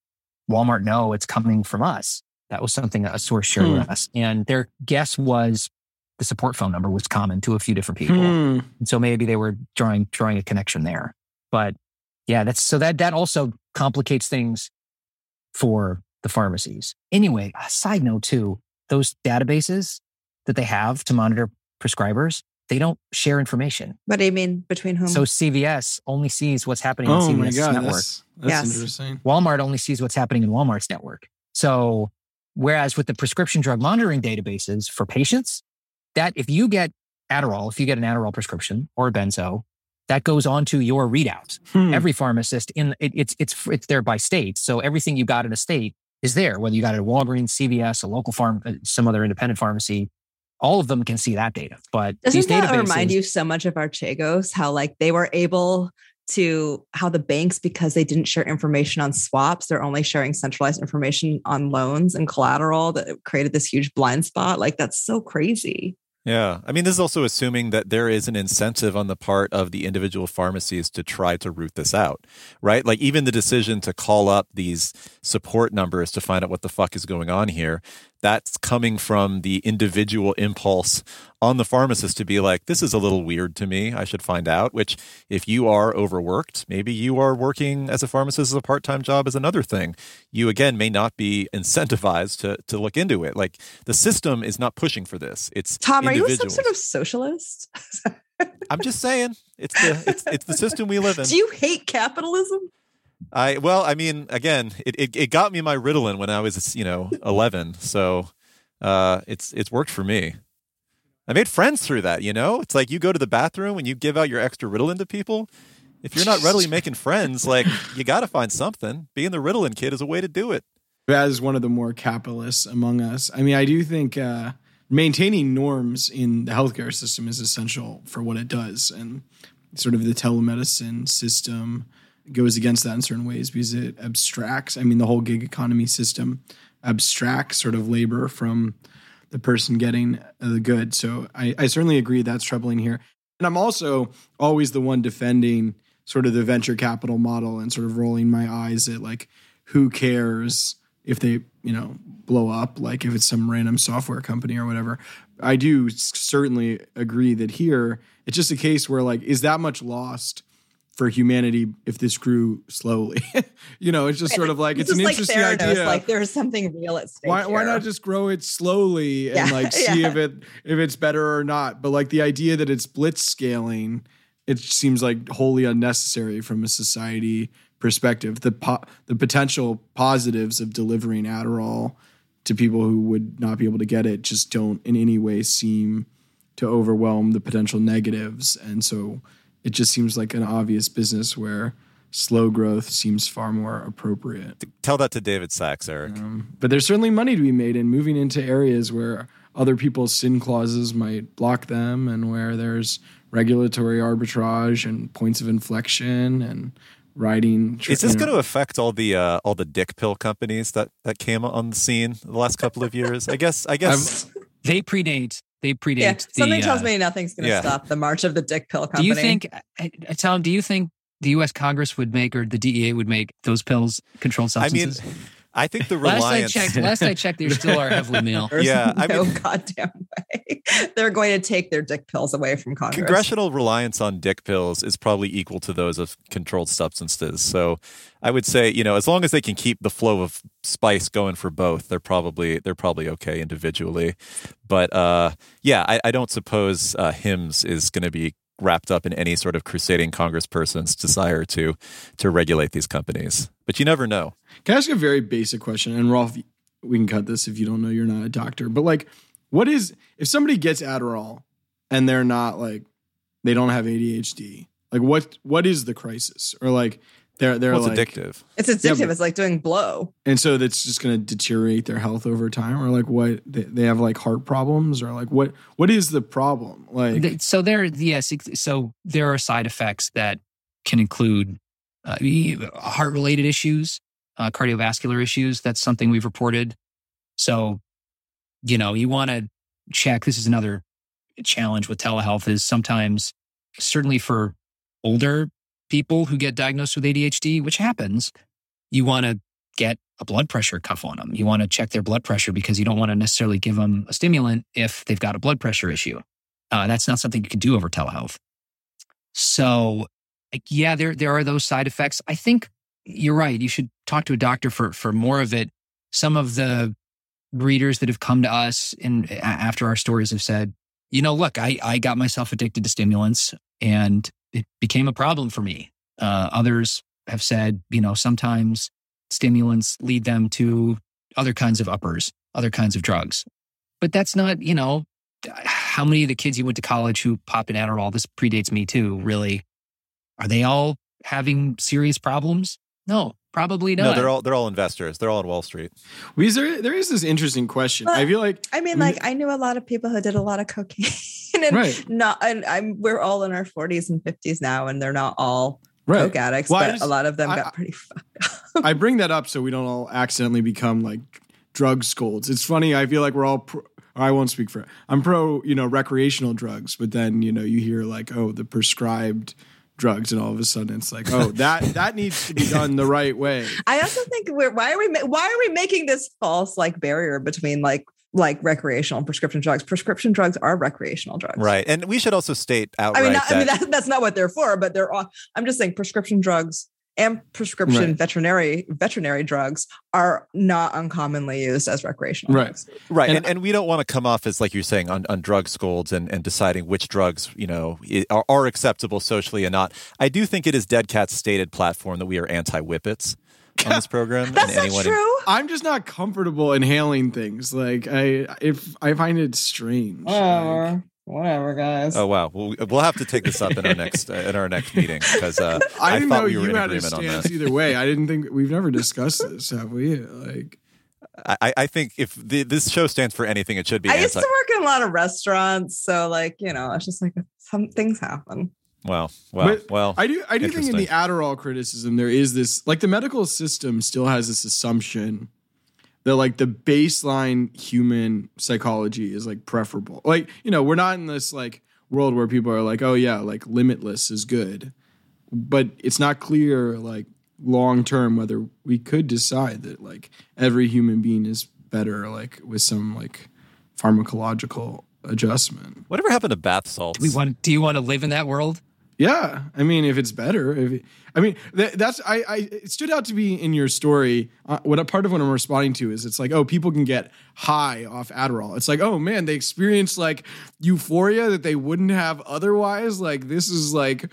Walmart know it's coming from us? That was something a source shared with us. And their guess was the support phone number was common to a few different people. Hmm. And so maybe they were drawing drawing a connection there. But yeah, that's so that that also complicates things for the pharmacies. Anyway, a side note too, those databases that they have to monitor prescribers, they don't share information. What do you mean between whom? So CVS only sees what's happening on Oh my CVS god, network. that's, that's Yes. interesting. Walmart only sees what's happening in Walmart's network. So, whereas with the prescription drug monitoring databases for patients, that if you get Adderall, if you get an Adderall prescription or a benzo, that goes onto your readout. Hmm. Every pharmacist in it, it's it's it's there by state. So everything you got in a state is there, whether you got it at Walgreens, CVS, a local farm, uh, some other independent pharmacy. All of them can see that data. But Doesn't these that databases, remind you so much of Archegos? How like they were able to how the banks, because they didn't share information on swaps, they're only sharing centralized information on loans and collateral that created this huge blind spot. Like that's so crazy. Yeah. I mean, this is also assuming that there is an incentive on the part of the individual pharmacies to try to root this out, right? Like, even the decision to call up these support numbers to find out what the fuck is going on here, that's coming from the individual impulse on the pharmacist to be like, this is a little weird to me. I should find out. Which, if you are overworked, maybe you are working as a pharmacist as a part time job is another thing. You, again, may not be incentivized to, to look into it. Like, the system is not pushing for this. It's Tom, are you some sort of socialist? I'm just saying, it's the it's, it's the system we live in. Do you hate capitalism? I well, I mean, again, it, it, it got me my Ritalin when I was you know eleven, so uh, it's it's worked for me. I made friends through that. You know, it's like you go to the bathroom and you give out your extra Ritalin to people. If you're not readily making friends, like you got to find something. Being the Ritalin kid is a way to do it. As one of the more capitalists among us, I mean, I do think uh, maintaining norms in the healthcare system is essential for what it does, and sort of the telemedicine system goes against that in certain ways because it abstracts. I mean, the whole gig economy system abstracts sort of labor from the person getting uh, the good. So I, I certainly agree that's troubling here. And I'm also always the one defending sort of the venture capital model and sort of rolling my eyes at like who cares if they you know blow up like if it's some random software company or whatever i do certainly agree that here it's just a case where like is that much lost for humanity if this grew slowly. you know, it's just sort of like it's, it's an like interesting Theranos, idea. Like there's something real at stake. Why, why not just grow it slowly and yeah, like see yeah. if it if it's better or not? But like the idea that it's blitz scaling, it seems like wholly unnecessary from a society perspective. The po- the potential positives of delivering Adderall to people who would not be able to get it just don't in any way seem to overwhelm the potential negatives, and so it just seems like an obvious business where slow growth seems far more appropriate. Tell that to David Sacks, Eric. Um, but there's certainly money to be made in moving into areas where other people's sin clauses might block them and where there's regulatory arbitrage and points of inflection and writing. Is this going to affect all the uh, all the dick pill companies that that came on the scene the last couple of years? I guess I guess they predate they predate. Yeah, the, something tells uh, me nothing's going to yeah. stop the march of the dick pill company. Do you think, Tom? Do you think the U.S. Congress would make or the DEA would make those pills controlled substances? I mean, I think the reliance. last I checked, last I checked, they still are heavily male. yeah, I no mean, goddamn way they're going to take their dick pills away from Congress. Congressional reliance on dick pills is probably equal to those of controlled substances. So, I would say, you know, as long as they can keep the flow of spice going for both, they're probably they're probably okay individually. But uh, yeah, I, I don't suppose uh, Hims is going to be wrapped up in any sort of crusading congressperson's desire to to regulate these companies. But you never know. Can I ask a very basic question? And Rolfe, we can cut this if you don't know you're not a doctor. But like, what is if somebody gets Adderall and they're not like they don't have ADHD? Like what what is the crisis? Or like they're they're well, it's like, addictive. It's addictive. Yeah, but, it's like doing blow. And so that's just going to deteriorate their health over time, or like what they, they have like heart problems, or like what what is the problem? Like so there yes so there are side effects that can include uh, heart related issues, uh, cardiovascular issues. That's something we've reported. So you know you want to check. This is another challenge with telehealth is sometimes certainly for older people who get diagnosed with ADHD, which happens, you want to get a blood pressure cuff on them. You want to check their blood pressure because you don't want to necessarily give them a stimulant if they've got a blood pressure issue. Uh, that's not something you can do over telehealth. So, like, yeah, there there are those side effects. I think you're right. You should talk to a doctor for for more of it. Some of the readers that have come to us and after our stories have said, you know, look, I I got myself addicted to stimulants and it became a problem for me. Uh, others have said, you know, sometimes stimulants lead them to other kinds of uppers, other kinds of drugs. But that's not, you know, how many of the kids you went to college who popped an Adderall, this predates me too, really, are they all having serious problems? No, probably not. No, they're all they're all investors. They're all on Wall Street. Because there, there is this interesting question. But, I feel like I mean, like I knew a lot of people who did a lot of cocaine. and right. not and I'm we're all in our 40s and 50s now and they're not all coke addicts, Well, but just- a lot of them I- got pretty fucked up. I bring that up so we don't all accidentally become like drug scolds. It's funny. I feel like we're all. Pro, I won't speak for. I'm pro, you know, recreational drugs, but then you know you hear like, oh, the prescribed drugs, and all of a sudden it's like, oh, that that needs to be done the right way. I also think we're why are we why are we making this false like barrier between like like recreational and prescription drugs? Prescription drugs are recreational drugs, Right. And we should also state I mean, not, that I mean that, that's not what they're for, but they're all. I'm just saying prescription drugs and prescription Right. veterinary veterinary drugs are not uncommonly used as recreational Right. drugs. Right. And- And, and, we don't want to come off as, like you're saying, on, on drug scolds and, and deciding which drugs, you know, are, are acceptable socially and not. I do think it is Dead Cat's stated platform that we are anti whippets on this program. That's and not anyone true. I'm just not comfortable inhaling things. Like I, if I find it strange. Like, whatever, guys. Oh wow, we'll, we'll have to take this up in our next uh, in our next meeting because uh, I I, didn't thought know we were you in had a agreement on stance this. either way. I didn't think we've never discussed this, have we? Like, I, I think if the, this show stands for anything, it should be I used to work in a lot of restaurants, so like you know, it's just like some things happen. Well, well, But well. I do. I do think in the Adderall criticism, there is this like the medical system still has this assumption that like the baseline human psychology is like preferable. Like you know, we're not in this like world where people are like, oh yeah, like limitless is good, but it's not clear like long term whether we could decide that like every human being is better like with some like pharmacological adjustment. Whatever happened to bath salts? Do we want? Do you want to live in that world? Yeah, I mean, if it's better, if I mean, that, that's I, I. It stood out to be in your story. Uh, what a part of what I'm responding to is, it's like, oh, people can get high off Adderall. It's like, oh man, they experience like euphoria that they wouldn't have otherwise. Like this is like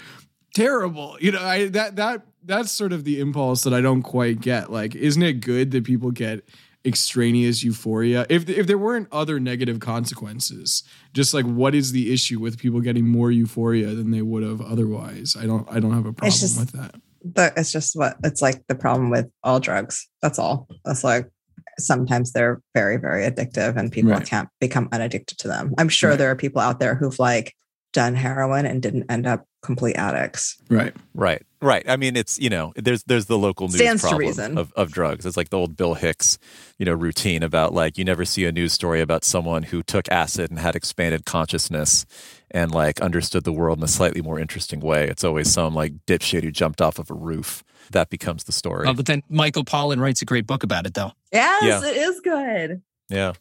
terrible. You know, I that that that's sort of the impulse that I don't quite get. Like, isn't it good that people get extraneous euphoria? If if there weren't other negative consequences, just like what is the issue with people getting more euphoria than they would have otherwise? I don't I don't have a problem just- with that. But it's just what it's like the problem with all drugs. That's all. That's like sometimes they're very, very addictive and people Right. can't become unaddicted to them. I'm sure Right. there are people out there who've like done heroin and didn't end up complete addicts. Right. Right, right. I mean, it's you know, there's there's the local news Stands problem reason. of of drugs. It's like the old Bill Hicks, you know, routine about like you never see a news story about someone who took acid and had expanded consciousness and like understood the world in a slightly more interesting way. It's always some like dipshit who jumped off of a roof. That becomes the story. Oh, but then Michael Pollan writes a great book about it, though. Yes, Yeah. it is good. yeah.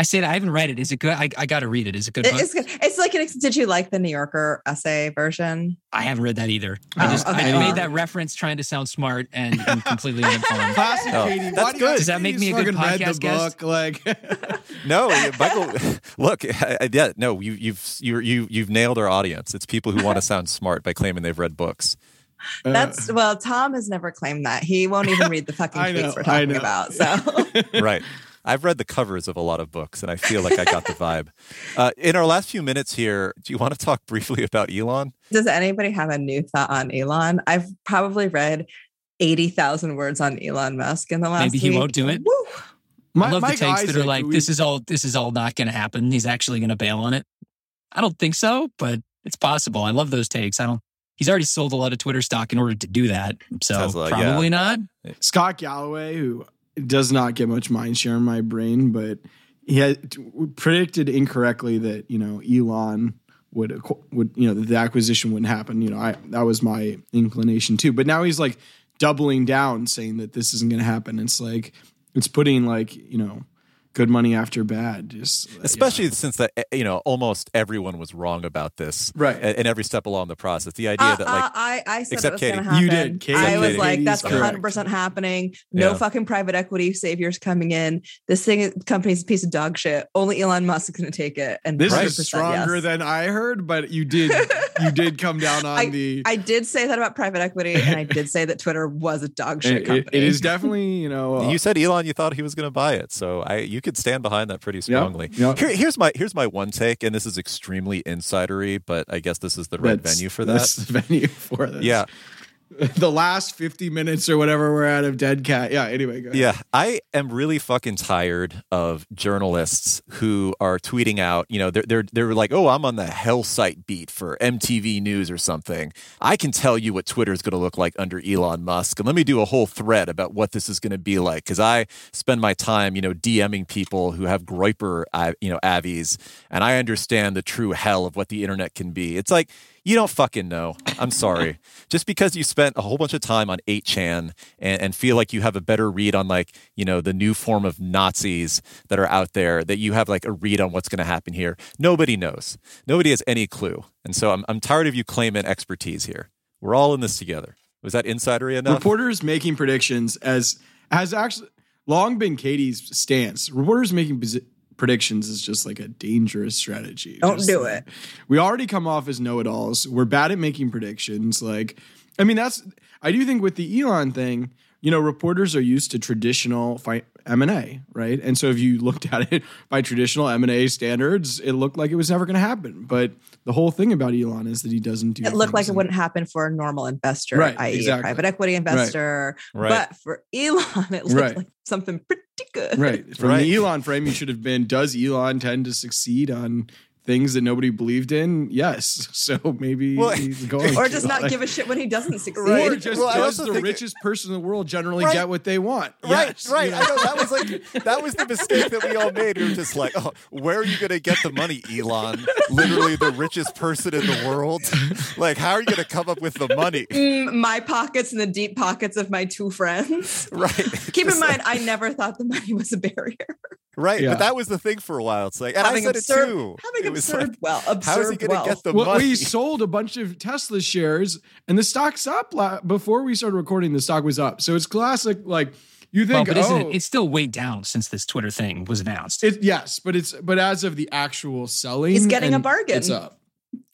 I say that I haven't read it. Is it good? I, I got to read it. Is it good? It- book? it's good. It's like an. Did you like the New Yorker essay version? I haven't read that either. I Oh, just okay. I made that reference trying to sound smart and, and completely uninformed. Classic Oh, Katie. that's Why do you good. Does that make me a you good fucking read podcast the guest? book? Like, No, Michael. Look, I- I- yeah, no, you, you've you you you've nailed our audience. It's people who want to sound smart by claiming they've read books. uh, That's well. Tom has never claimed that. He won't even read the fucking I know, we're talking about. So right. I've read the covers of a lot of books, and I feel like I got the vibe. Uh, in our last few minutes here, do you want to talk briefly about Elon? Does anybody have a new thought on Elon? I've probably read 80,000 words on Elon Musk in the last Maybe he week. won't do it. Woo! My- I love Mike the takes that are like, who "This is all. This is all not going to happen. He's actually going to bail on it." I don't think so, but it's possible. I love those takes. I don't. He's already sold a lot of Twitter stock in order to do that, so Tesla, yeah. probably not. Scott Galloway, who does not get much mind share in my brain, but he had predicted incorrectly that you know Elon would would you know that the acquisition wouldn't happen. You know, I that was my inclination too. But now he's like doubling down, saying that this isn't going to happen. It's like it's putting like you know good money after bad. Just Especially since that eh, you know almost everyone was wrong about this, Right. a- In every step along the process, the idea Uh, that like uh, I, I said except it was going to Katie. happen. You did. Katie- I was Katie- like, Katie's that's correct. 100% happening. No Yeah. fucking private equity saviors coming in. This thing, company's a piece of dog shit. Only Elon Musk is going to take it. And This is stronger yes. than I heard, but you did you did come down on the. I did say that about private equity, and I did say that Twitter was a dog shit it- company. it is definitely you know uh, you said Elon, you thought he was going to buy it, so I you could stand behind that pretty strongly. yep. Here, here's my here's my one take, and this is extremely insidery, but I guess this is the right that's- venue for that. venue for this. Yeah. the last 50 minutes or whatever we're out of Dead Cat. Yeah, anyway. Yeah, I am really fucking tired of journalists who are tweeting out, you know, they're they're they're like, "Oh, I'm on the hell site beat for MTV News or something. I can tell you what Twitter is going to look like under Elon Musk, and let me do a whole thread about what this is going to be like cuz I spend my time, you know, DMing people who have Groyper, uh, you know, avies, and I understand the true hell of what the internet can be. It's like you don't fucking know. I'm sorry. Just because you spent a whole bunch of time on 8chan and, and feel like you have a better read on like, you know, the new form of Nazis that are out there, that you have like a read on what's going to happen here. Nobody knows. Nobody has any clue. And so I'm, I'm tired of you claiming expertise here. We're all in this together. Was that insidery enough? Reporters making predictions as has actually long been Katie's stance. Reporters making predictions is just like a dangerous strategy. Don't Just do like- it. We already come off as know-it-alls. We're bad at making predictions. Like, I mean, that's I do think with the Elon thing, you know, reporters are used to traditional fi- M&A, right? And so if you looked at it by traditional M&A standards, it looked like it was never going to happen. But the whole thing about Elon is that he doesn't do It looked like it wouldn't happen for a normal investor, Right, i.e., exactly. a private equity investor. Right. But for Elon, it looked Right. like something pretty good. Right. From Right. the Elon frame, you should have been Does Elon tend to succeed on things that nobody believed in? Yes. So maybe Well, he's going Or to. just not Like- give a shit when he doesn't succeed. Or just Well, does the think- richest person in the world generally Right. get what they want? Right, Yes, right. you know. I know that was like that was the mistake that we all made. We were just like, "Oh, where are you going to get the money, Elon? Literally the richest person in the world. Like, how are you going to come up with the money?" Mm, my pockets and the deep pockets of my two friends. Right. Keep in Just mind, I never thought the money was a barrier. Right, Yeah. but that was the thing for a while. It's like, and having I said absurd, it too. having it absurd like, well, absurd how is he going to wealth. get the Well, money? we sold a bunch of Tesla shares, and the stock's up. La- before we started recording, the stock was up. So it's classic. Like you Well, think, but isn't oh, it, it's still way down since this Twitter thing was announced. it, yes, but it's but as of the actual selling, He's getting a bargain. It's up.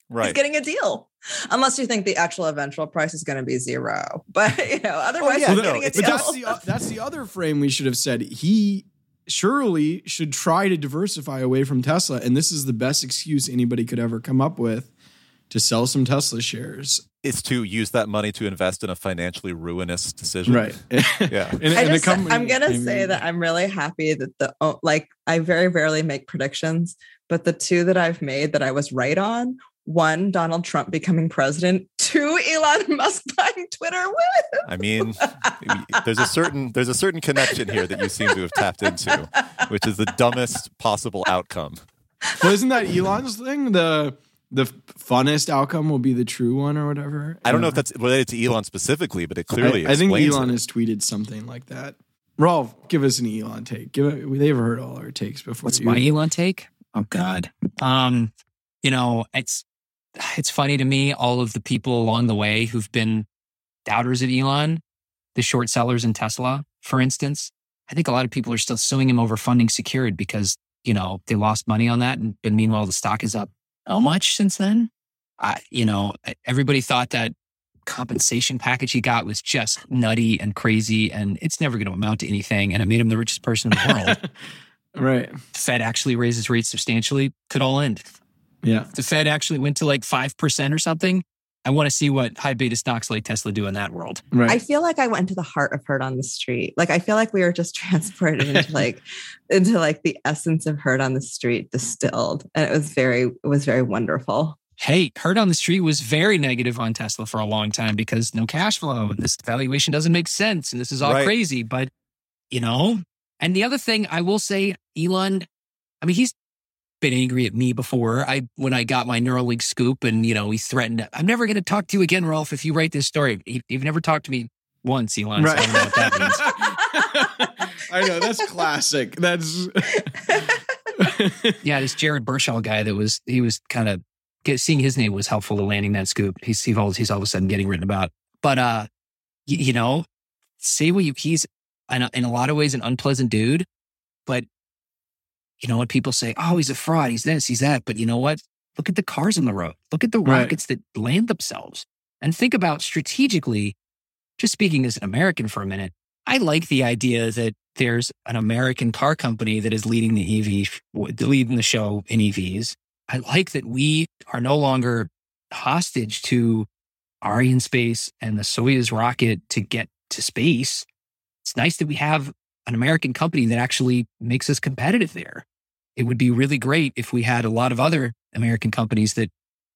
Right, He's getting a deal. Unless you think the actual eventual price is going to be zero. But, you know, otherwise, oh, yeah, he's no, getting a it's- But that's the that's the other frame we should have said. He surely should try to diversify away from Tesla, and this is the best excuse anybody could ever come up with to sell some Tesla shares. It's to use that money to invest in a financially ruinous decision. Right. Yeah. And, I just, company, I'm gonna I say that I'm really happy that the oh, like I very rarely make predictions, but the two that I've made that I was right on one, Donald Trump becoming president, two, Elon Musk buying Twitter. Woo! I mean, there's a certain there's a certain connection here that you seem to have tapped into, which is the dumbest possible outcome. Well, isn't that Elon's thing? The the funnest outcome will be the true one or whatever. I don't know if that's related to Elon specifically, but it clearly I, I think Elon it. has tweeted something like that. Rolfe, give us an Elon take. Give it, they've heard all our takes before. What's you. my Elon take? Oh God. Um, you know, it's it's funny to me all of the people along the way who've been doubters of Elon, the short sellers in Tesla, for instance. I think a lot of people are still suing him over funding secured because you know they lost money on that, and, and meanwhile the stock is up how much since then? I, you know, everybody thought that compensation package he got was just nutty and crazy, and it's never going to amount to anything, and it made him the richest person in the world. right? Fed actually raises rates substantially, could all end. Yeah. If the Fed actually went to like 5% or something, I want to see what high beta stocks like Tesla do in that world. Right. I feel like I went into the heart of Heard on the Street. Like I feel like we were just transported into like into like the essence of Heard on the Street distilled, and it was very it was very wonderful. Hey, Heard on the Street was very negative on Tesla for a long time because no cash flow and this valuation doesn't make sense and this is all Right. crazy. But, you know, and the other thing I will say, Elon, I mean, he's been angry at me before. I when I got my Neuralink scoop and, you know, he threatened, I'm never going to talk to you again, Rolfe, if you write this story. He, you've never talked to me once, Elon. So I don't know what that means. I know that's classic. That's yeah, this Jared Birchall guy that was he was kind of seeing his name was helpful to landing that scoop. He's he's all, he's all of a sudden getting written about. But uh, you, you know, say what you he's in a, in a lot of ways an unpleasant dude, but you know what people say? Oh, he's a fraud. He's this. He's that. But you know what? Look at the cars on the road. Look at the Right. rockets that land themselves, and think about strategically. Just speaking as an American for a minute, I like the idea that there's an American car company that is leading the EV, leading the show in EVs. I like that we are no longer hostage to Arianespace and the Soyuz rocket to get to space. It's nice that we have an American company that actually makes us competitive there. It would be really great if we had a lot of other American companies that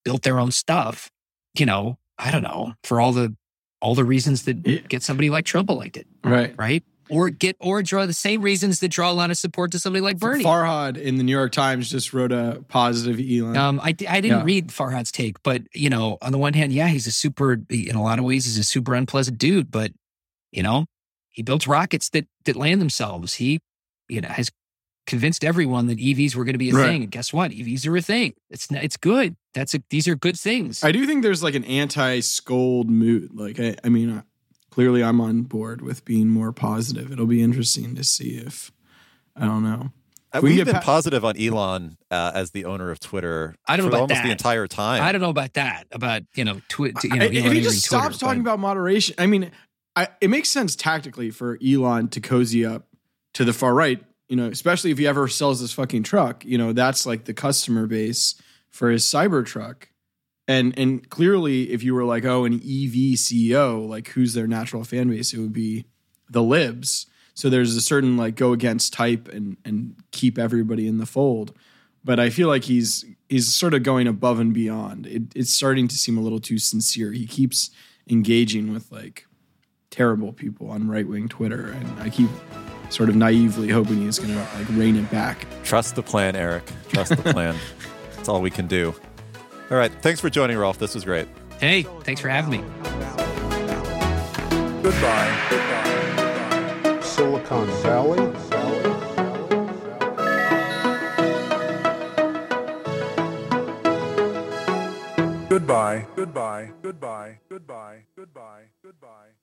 built their own stuff. You know, I don't know, for all the all the reasons that Yeah. get somebody like Trump elected, Right. right? Or get or draw the same reasons that draw a lot of support to somebody like Bernie. Farhad in the New York Times just wrote a positive Elon. Um, I, I didn't Yeah. read Farhad's take, but you know, on the one hand, yeah, he's a super, in a lot of ways, he's a super unpleasant dude, but you know, he built rockets that that land themselves. He, you know, has convinced everyone that EVs were going to be a Right. thing. And guess what? EVs are a thing. It's it's good. That's a, these are good things. I do think there's like an anti-scold mood. Like, I, I mean, uh, clearly I'm on board with being more positive. It'll be interesting to see if I don't know. Uh, We We've get been pa- positive on Elon uh, as the owner of Twitter I don't know about almost the that. entire time. I don't know about that. About you know, twi- you know, I- Elon if he just stops Twitter, talking but- about moderation, I mean, I, it makes sense tactically for Elon to cozy up to the far right. You know, especially if he ever sells this fucking truck. You know, that's like the customer base for his cyber truck. And and clearly, if you were like, oh, an EV CEO, like who's their natural fan base? It would be the libs. So there's a certain like go against type and and keep everybody in the fold. But I feel like he's he's sort of going above and beyond. It, it's starting to seem a little too sincere. He keeps engaging with like terrible people on right wing Twitter, and I keep sort of naively hoping he's going to like rein it back. Trust the plan, Eric. Trust the plan. That's all we can do. All right. Thanks for joining, Rolfe. This was great. Hey, thanks for having me. Goodbye. Goodbye. Silicon Valley. Goodbye. Goodbye. Goodbye. Goodbye. Goodbye. Goodbye. Goodbye.